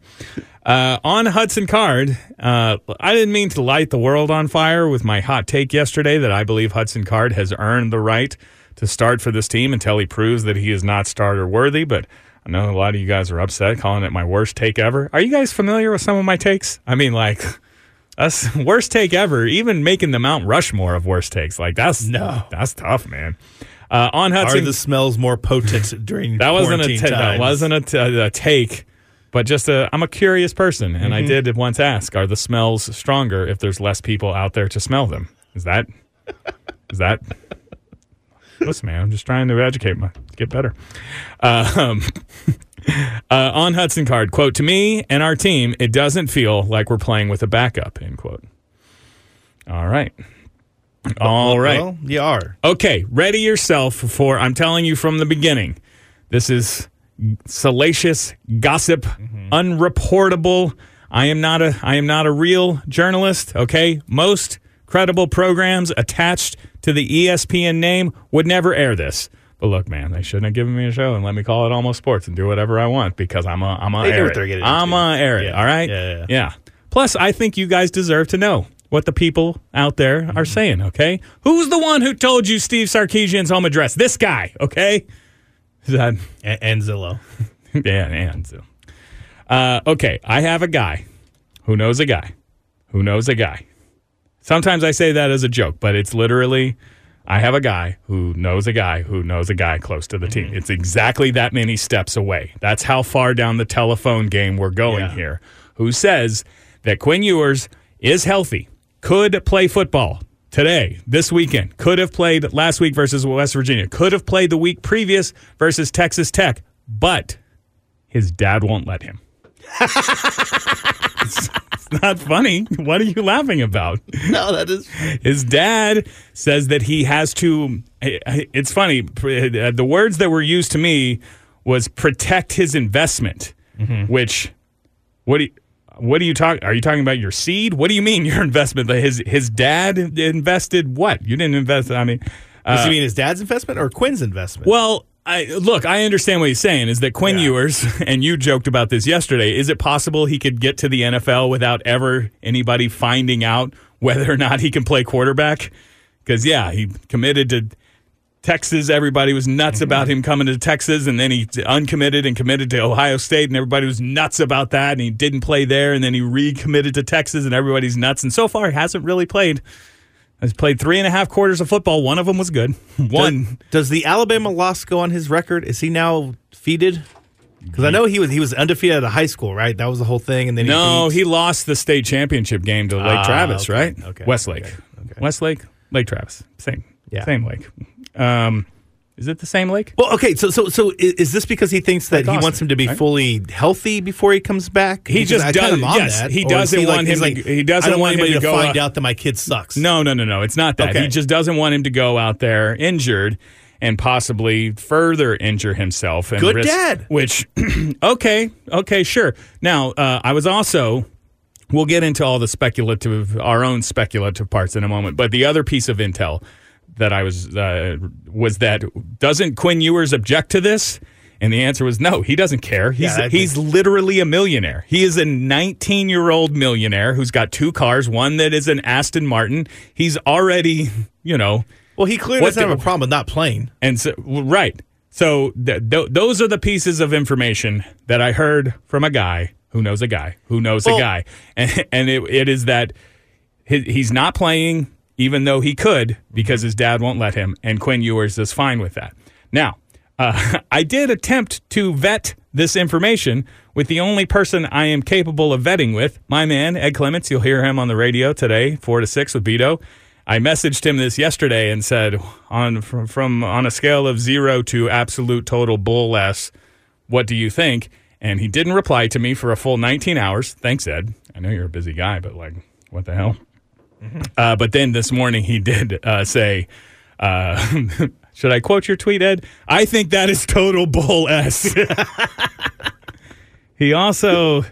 Uh, on Hudson Card, uh, I didn't mean to light the world on fire with my hot take yesterday that I believe Hudson Card has earned the right to start for this team until he proves that he is not starter worthy. But I know a lot of you guys are upset, calling it my worst take ever. Are you guys familiar with some of my takes? I mean, like, (laughs) that's worst take ever. Even making the Mount Rushmore of worst takes, like that's No. that's tough, man. Uh, on Are Hudson, the smells more potent during that wasn't a quarantine that wasn't a, t- a take, but just a. I'm a curious person, and Mm-hmm. I did once ask: Are the smells stronger if there's less people out there to smell them? Is that is that? Listen, man, I'm just trying to educate my get better. Um, (laughs) uh, on Hudson Card, quote to me and our team, it doesn't feel like we're playing with a backup. End quote. All right. All right. Well, you are. Okay, ready yourself for I'm telling you from the beginning. This is salacious gossip, mm-hmm. unreportable. I am not a I am not a real journalist, okay? Most credible programs attached to the ESPN name would never air this. But look, man, they shouldn't have given me a show and let me call it almost sports and do whatever I want because I'm a I'm a they air it. I'm into. a air it, Yeah. all right? Yeah, yeah. Plus, I think you guys deserve to know what the people out there Mm-hmm. are saying, okay? Who's the one who told you Steve Sarkisian's home address? This guy, okay? That A- and Zillow. (laughs) yeah, and so. Uh, okay, I have a guy who knows a guy who knows a guy. Sometimes I say that as a joke, but it's literally I have a guy who knows a guy who knows a guy close to the team. It's exactly that many steps away. That's how far down the telephone game we're going Yeah. here. Who says that Quinn Ewers is healthy, could play football today, this weekend, could have played last week versus West Virginia, could have played the week previous versus Texas Tech, but his dad won't let him. it's, it's not funny. What are you laughing about? No, that is. His dad says that he has to. It's funny. The words that were used to me was protect his investment, mm-hmm. which what do you, what do you talk? Are you talking about your seed? What do you mean (laughs) your investment? His his dad invested what? You didn't invest. I mean, Does he uh, mean his dad's investment or Quinn's investment? well, I, look, I understand what he's saying is that Quinn Yeah. Ewers, (laughs) and you joked about this yesterday, is it possible he could get to the NFL without ever anybody finding out whether or not he can play quarterback? Because, yeah, he committed to Texas. Everybody was nuts about him coming to Texas, and then he uncommitted and committed to Ohio State, and everybody was nuts about that, and he didn't play there, and then he recommitted to Texas, and everybody's nuts. And so far, he hasn't really played. He's played three and a half quarters of football. One of them was good. (laughs) One. Does, does the Alabama loss go on his record? Is he now defeated? Because I know he was he was undefeated at a high school, right? That was the whole thing, and then he No, beat- he lost the state championship game to Lake Ah, Travis, okay, right? okay, Westlake. okay, okay. Westlake, Lake Travis. Same. Yeah. Same lake. Um, is it the same lake? Well, okay, so so so is this because he thinks that Like he wants him to be right? fully healthy before he comes back? He Because just I kind of does- on yes, that. he Or is doesn't want him to- he doesn't I don't want him anybody to go find out- out that my kid sucks. No, no, no, no. It's not that. Okay. He just doesn't want him to go out there injured. and possibly further injure himself. And Good risk, dad. Which, (clears throat) okay, okay, sure. Now, uh, I was also. We'll get into all the speculative, our own speculative parts in a moment. But the other piece of intel that I was uh, was that doesn't Quinn Ewers object to this? And the answer was no. He doesn't care. He's Yeah, he's literally a millionaire. He is a 19 year old millionaire who's got two cars, one that is an Aston Martin. He's already, you know, Well, he clearly doesn't have a problem with not playing. and so right. So th- th- those are the pieces of information that I heard from a guy who knows a guy who knows Well- a guy, and, (laughs) and it, it is that he's not playing even though he could because his dad won't let him, and Quinn Ewers is fine with that. Now, uh, (laughs) I did attempt to vet this information with the only person I am capable of vetting with, my man Ed Clements. You'll hear him on the radio today, four to six with Beto. I messaged him this yesterday and said, on from, from on a scale of zero to absolute total bull less, what do you think? And he didn't reply to me for a full 19 hours. Thanks, Ed. I know you're a busy guy, but like, what the hell? Uh, but then this morning he did uh, say, uh, (laughs) should I quote your tweet, Ed? I think that is total bull S. (laughs) he also,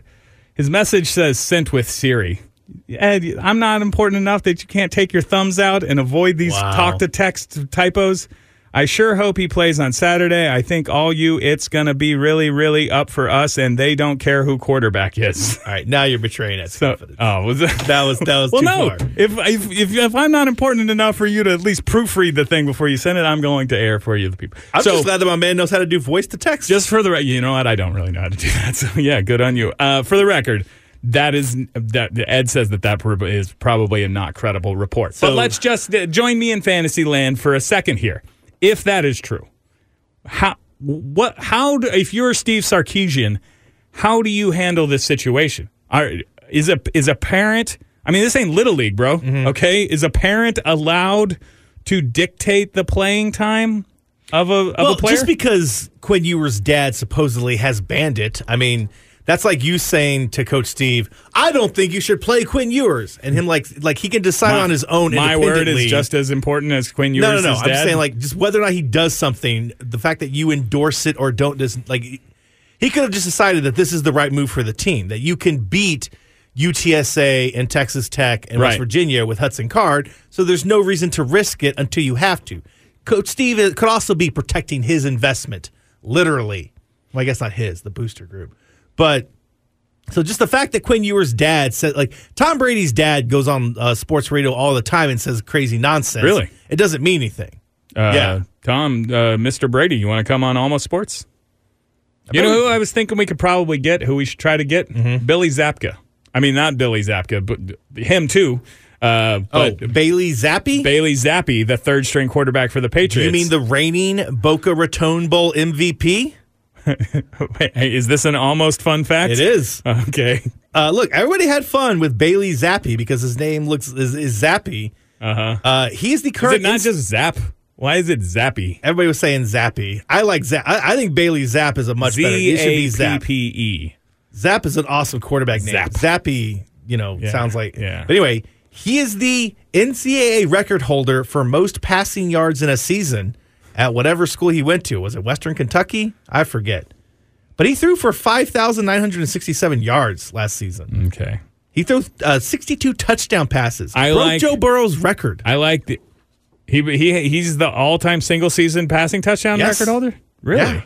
his message says sent with Siri. Ed, I'm not important enough that you can't take your thumbs out and avoid these Wow. talk to text typos. I sure hope he plays on Saturday. I think all you, it's going to be really, really up for us, and they don't care who quarterback is. (laughs) All right, now you're betraying us. So, confidence. oh, was it? that was that was Well, too no. far. If, if if if I'm not important enough for you to at least proofread the thing before you send it, I'm going to air for you, the people. I'm so just glad that my man knows how to do voice to text. just for the re- you know what, I don't really know how to do (laughs) that. So yeah, good on you. Uh, for the record, that is that Ed says that that is probably a not credible report. So- but let's just uh, join me in fantasy land for a second here. If that is true, how what how do, if you're Steve Sarkisian, how do you handle this situation? Are, is a is a parent? I mean, this ain't little league, bro. Mm-hmm. Okay, is a parent allowed to dictate the playing time of a of well, a player? just because Quinn Ewers' dad supposedly has banned it, I mean, that's like you saying to Coach Steve, "I don't think you should play Quinn Ewers," and him like like he can decide on his own. My word is just as important as Quinn Ewers' no, no, no. I'm just saying like just whether or not he does something, the fact that you endorse it or don't does like he could have just decided that this is the right move for the team that you can beat. UTSA and Texas Tech and West Virginia with Hudson Card, so there's no reason to risk it until you have to. Coach Steve could also be protecting his investment, literally. Well, I guess not his, the booster group. But so just the fact that Quinn Ewers' dad said, like Tom Brady's dad goes on uh, sports radio all the time and says crazy nonsense. Really? It doesn't mean anything. Uh, Yeah. Tom, uh, Mr. Brady, you want to come on Almost Sports? You know who I was thinking we could probably get, who we should try to get? Mm-hmm. Billy Zabka. I mean, not Billy Zabka, but him too. Uh, Oh, but Bailey Zappe? Bailey Zappe, the third string quarterback for the Patriots. you mean the reigning Boca Raton Bowl MVP? Hey, is this an almost fun fact? It is. Okay. Uh, look, everybody had fun with Bailey Zappe because his name looks is, is Zappi. Uh-huh. Uh, he's the Is current. it not ins- just Zap? Why is it Zappy? everybody was saying Zappy. I like Zap. I, I think Bailey Zapp is a much better. It should be Zap. Z-A-P-P-E. Zap is an awesome quarterback name. Zap. Zappy, you know, Yeah, sounds like. yeah. But anyway, he is the NCAA record holder for most passing yards in a season at whatever school he went to. Was it Western Kentucky? I forget. But he threw for 5,967 yards last season. Okay. He threw uh, 62 touchdown passes. I Broke like- Joe Burrow's record. I like the he he he's the all-time single season passing touchdown Yes. record holder. Really? Yeah.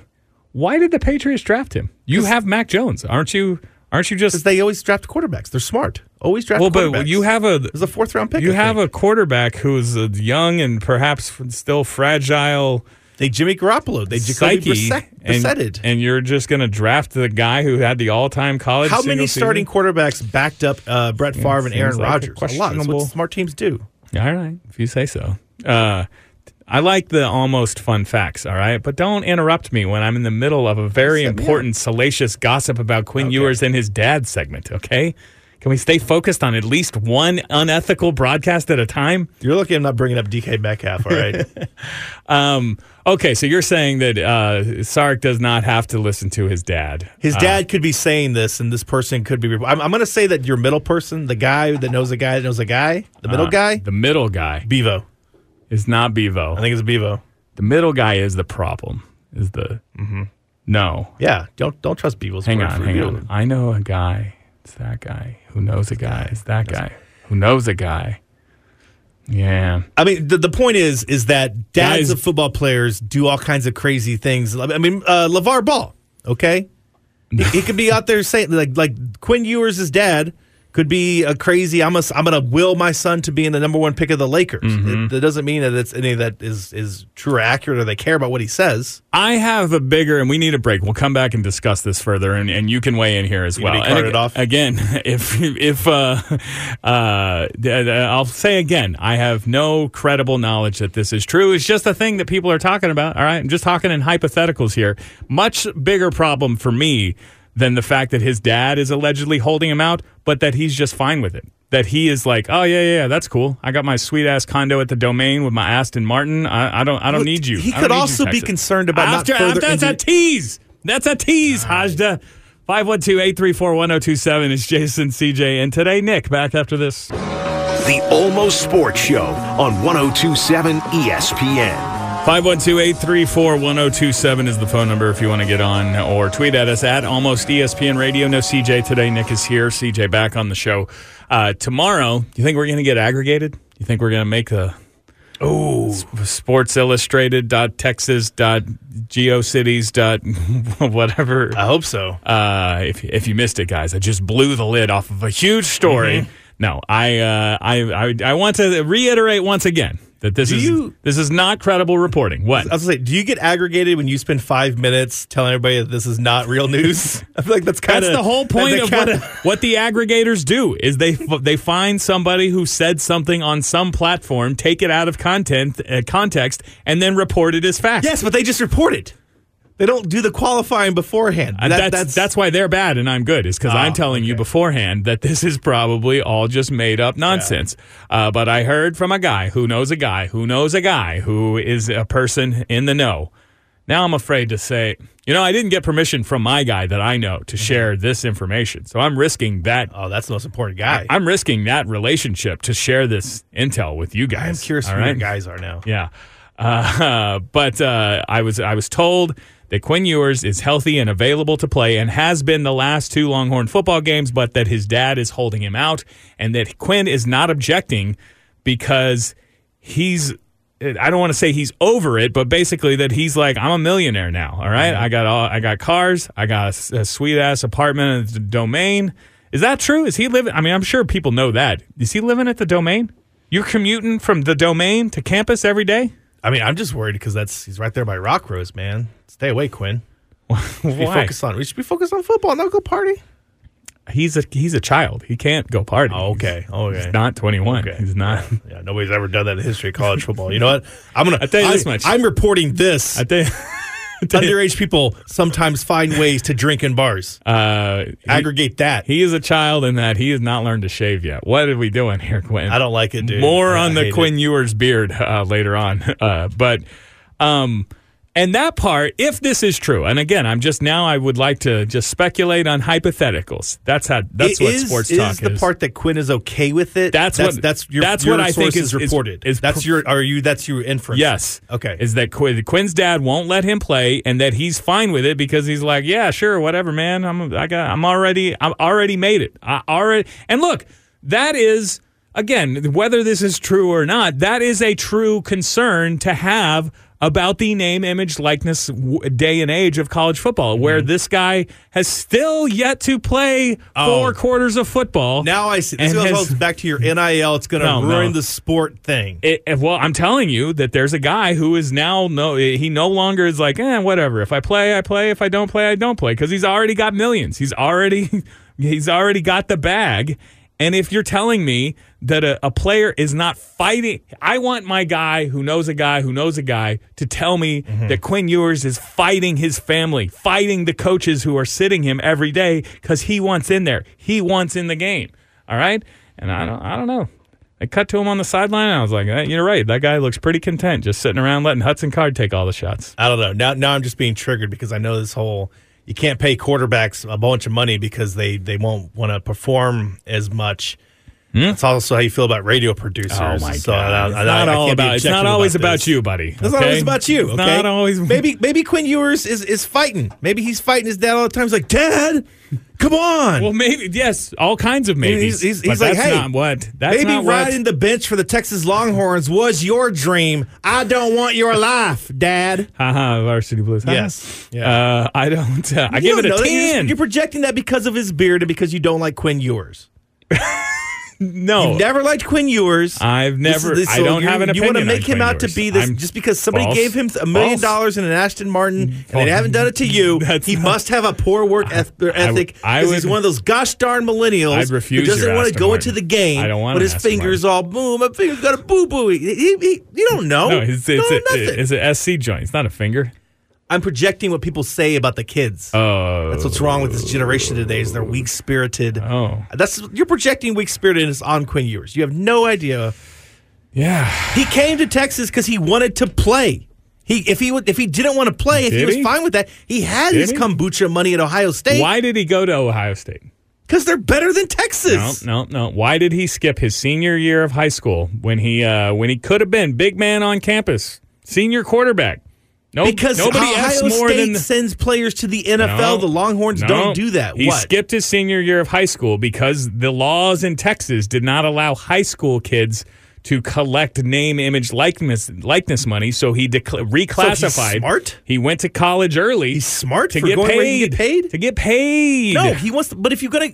Why did the Patriots draft him? You have Mac Jones, aren't you? Aren't you Because just they always draft quarterbacks. They're smart. Always draft well? But you have a was a fourth round pick. you I have think. a quarterback who's uh, young and perhaps still fragile They Jimmy Garoppolo. They Jacoby Brissett. and, and you're just going to draft the guy who had the all-time college. How many starting season? quarterbacks backed up uh, Brett Favre and Aaron like a Rodgers? A lot. That's what smart teams do. All right, if you say so. Uh, I like the almost fun facts, all right? But don't interrupt me when I'm in the middle of a very Set important, salacious gossip about Quinn Ewers and his dad segment, okay? Can we stay focused on at least one unethical broadcast at a time? You're lucky I'm not bringing up DK Metcalf, all right? (laughs) (laughs) Um, okay, so you're saying that uh, Sark does not have to listen to his dad. His dad could be saying this, and this person could be. I'm, I'm going to say that your middle person, the guy that knows a guy that knows a guy, the middle Uh, guy, The middle guy Bevo. Is not Bevo. I think it's Bevo. The middle guy is the problem. Is the no? Yeah, don't don't trust people's Hang on, hang on. I know a guy. It's that guy who knows a guy. It's that guy who knows a guy. Yeah. I mean, the, the point is, is that dads Guys- of football players do all kinds of crazy things. I mean, uh, LaVar Ball, okay, he, he could be (laughs) out there saying like, like Quinn Ewers' dad could be a crazy. I'm a, I'm going to will my son to be in the number one pick of the Lakers. Mm-hmm. It, that doesn't mean that it's any that is is true or accurate or they care about what he says. I have a bigger, and we need a break. We'll come back and discuss this further, and, and you can weigh in here as You well. gonna be carted ag- off? again, (laughs) if if uh, (laughs) uh, I'll say again, I have no credible knowledge that this is true. It's just a thing that people are talking about. All right, I'm just talking in hypotheticals here. Much bigger problem for me than the fact that his dad is allegedly holding him out, but that he's just fine with it. That he is like, oh yeah, yeah, yeah, that's cool. I got my sweet ass condo at the domain with my Aston Martin. I, I don't, I don't Look, need you. he I could need you, also be concerned about not After- further That's a tease. That's a tease, Hajda. 512-834-1027 is Jason CJ. And today, Nick, back after this. The Almost Sports Show on 1027 ESPN. 512-834-1027 is the phone number if you want to get on or tweet at us at almost ESPN Radio. No CJ today. Nick is here. CJ back on the show. Uh, tomorrow, do you think we're going to get aggregated? You think we're going to make the Oh, Sports Illustrated dot Texas dot geocities dot (laughs) whatever I hope so. uh, if if you missed it, guys, I just blew the lid off of a huge story. Mm-hmm. No, I, uh, I I I want to reiterate once again that this Do is you- this is not credible reporting. What? I was gonna say, do you get aggregated when you spend five minutes telling everybody that this is not real news? (laughs) I feel like that's kind That's of the whole point of what, what the aggregators do is they they find somebody who said something on some platform, take it out of content uh, context, and then report it as fact. Yes, but they just report it. They don't do the qualifying beforehand. That- that's, that's why they're bad and I'm good is because I'm Oh, telling you beforehand that this is probably all just made up nonsense. Uh, but I heard from a guy who knows a guy who knows a guy who is a person in the know. Now I'm afraid to say, you know, I didn't get permission from my guy that I know Mm-hmm. to share this information. So I'm risking that. oh, that's the most important guy. I'm risking that relationship to share this intel with you guys. I'm curious all who your right? guys are now. Yeah. Uh, (laughs) but uh, I was I was told that Quinn Ewers is healthy and available to play and has been the last two Longhorn football games, but that his dad is holding him out and that Quinn is not objecting because he's I don't want to say he's over it, but basically that he's like I'm a millionaire now. All right? I got all I got cars, I got a sweet ass apartment at the domain. Is that true? Is he living? I mean, I'm sure people know that. Is he living at the domain? You're commuting from the domain to campus every day? I mean, I'm just worried because that's he's right there by Rock Rose, man. Stay away, Quinn. (laughs) Why? focused on. We should be focused on football. Not go party. He's a he's a child. He can't go party. Oh, okay. Oh, okay. He's not 21. Okay. He's not. Yeah, nobody's ever done that in the history of college football. You know what? I'm gonna. (laughs) I tell you I- this much. I'm reporting this. I think. I tell you, (laughs) (laughs) Underage people sometimes find ways to drink in bars. uh, he, Aggregate that. he is a child in that he has not learned to shave yet. What are we doing here, Quinn? I don't like it, dude. More I on the Quinn it. Ewers beard uh, later on, (laughs) uh, but um, and that part, if this is true, and again, I'm just now I would like to just speculate on hypotheticals. That's how. That's It what is- sports is talk the is. part that Quinn is okay with it. That's that's what- that's your that's your what I think is- is- reported. is that's pr- your are you that's your inference. Yes. Okay. Is that Quinn, Quinn's dad won't let him play, and that he's fine with it because he's like, yeah, sure, whatever, man. I'm I got I'm already I'm already made it. I already and look, that is again whether this is true or not. That is a true concern to have about the name, image, likeness w- day and age of college football, where Mm-hmm. this guy has still yet to play Oh. four quarters of football. now I see. This goes has- back to your NIL. It's going to No, ruin no. the sport thing. It, it- well, I'm telling you that there's a guy who is now no, he no longer is like, eh, whatever. If I play, I play. If I don't play, I don't play. Because he's already got millions. He's already, (laughs) he's already got the bag. And if you're telling me that a, a player is not fighting, I want my guy who knows a guy who knows a guy to tell me mm-hmm. that Quinn Ewers is fighting his family, fighting the coaches who are sitting him every day because he wants in there. He wants in the game. All right. And I mm-hmm. don't, I don't know. I cut to him on the sideline, and I was like, "You're right. That guy looks pretty content, just sitting around letting Hudson Card take all the shots." I don't know. Now, now I'm just being triggered because I know this whole you can't pay quarterbacks a bunch of money because they they won't want to perform as much. That's also how you feel about radio producers. Hmm? Oh my So god! I- it's I- I not all about. It's not always about, this. you, buddy. It's not always about you. Okay? not always. (laughs) Maybe maybe Quinn Ewers is is fighting. Maybe he's fighting his dad all the time. He's like, Dad, come on. Well, maybe yes, all kinds of maybe. He's- he's- he's like, that's hey, not what. That's Maybe not what. riding the bench for the Texas Longhorns was your dream. I don't want your life, Dad. Haha, varsity blues. Haha. Yes. Yeah. Uh, I don't. Uh, I You give it don't a know that. You're just- ten. You're projecting that because of his beard and because you don't like Quinn Ewers. (laughs) no, You've never liked Quinn Ewers. I've This never. is- this- I so don't have an opinion. You want to make him out to be this I'm just because somebody false. gave him a million False. dollars in an Aston Martin and they haven't done it to you. (laughs) He not- must have a poor work eth- ethic. I, he's would- one of those gosh darn millennials I'd refuse who doesn't want to go Martin. into the game I don't want with an his Aston fingers all boom. My finger's got a boo boo. He, he, he- you don't know. No, it's, it's, don't know a, it's a SC joint. It's not a finger. I'm projecting what people say about the kids. Oh, That's what's wrong with this generation today. Is they're weak spirited. Oh. That's you're projecting weak spiritedness on Quinn Ewers. You have no idea. yeah. He came to Texas because he wanted to play. He if he would if he didn't want to play, if he Did was he? fine with that, he had Did his he? kombucha money at Ohio State. Why did he go to Ohio State? Because they're better than Texas. No, no, no. Why did he skip his senior year of high school when he uh, when he could have been big man on campus, senior quarterback? No, Because nobody Ohio asks more State than sends players to the NFL. No, the Longhorns no. don't do that. He what? skipped his senior year of high school because the laws in Texas did not allow high school kids to collect name, image, likeness likeness money. So he reclassified. smart? He went to college early. He's smart to get paid. get paid? To get paid. No, he wants. To, but if you're gonna,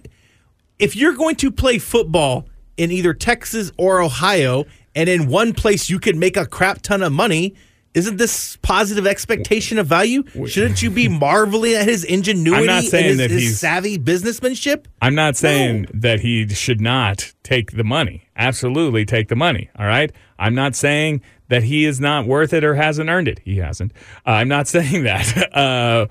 if you're going to play football in either Texas or Ohio, and in one place you can make a crap ton of money, isn't this positive expectation of value? Shouldn't you be marveling at his ingenuity I'm not saying and his, that his he's- savvy businessmanship? I'm not saying that he should not take the money. Absolutely take the money. All right. I'm not saying that he is not worth it or hasn't earned it. He hasn't. Uh, I'm not (laughs) saying that. Uh,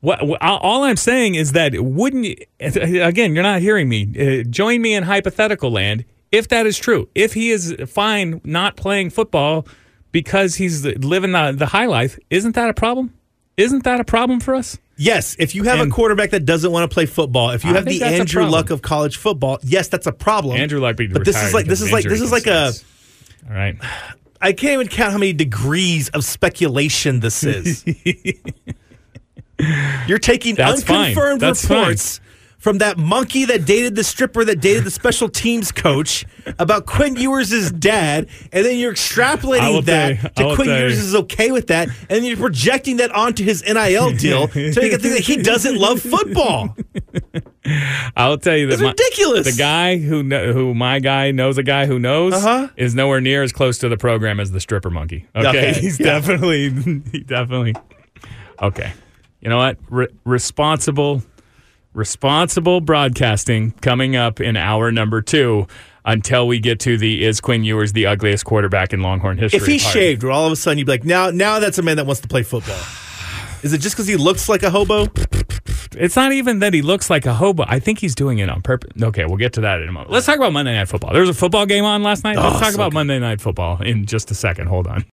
what- all I'm saying is that wouldn't again? You're not hearing me. Uh, join me in hypothetical land. If that is true, if he is fine not playing football because he's living the, the high life, isn't that a problem? Isn't that a problem for us? Yes, if you have And- a quarterback that doesn't want to play football, if you I have the Andrew. Luck of college football, yes, that's a problem. Andrew Luck, but this is like this is like this is like a. All right. (sighs) I can't even count how many degrees of speculation this is. (laughs) You're taking That's fine. unconfirmed That's reports from that monkey that dated the stripper that dated the special teams coach about Quinn Ewers' dad, and then you're extrapolating that I to Quinn you. Ewers is okay with that, and then you're projecting that onto his NIL deal so you can think that he doesn't love football. I'll tell you that my- ridiculous. the guy who who my guy knows a guy who knows Uh-huh. is nowhere near as close to the program as the stripper monkey. Okay, Okay, (laughs) he's yeah. definitely (laughs) he definitely okay. You know what? Re- responsible responsible broadcasting coming up in hour number two. Until we get to the is Quinn Ewers the ugliest quarterback in Longhorn history? If he shaved, all of a sudden you'd be like, now, now that's a man that wants to play football. (sighs) Is it just because he looks like a hobo? It's not even that he looks like a hobo. I think he's doing it on purpose. Okay, we'll get to that in a moment. Let's talk about Monday Night Football. There was a football game on last night. Oh, Let's Oh, talk so about good. Monday Night Football in just a second. Hold on.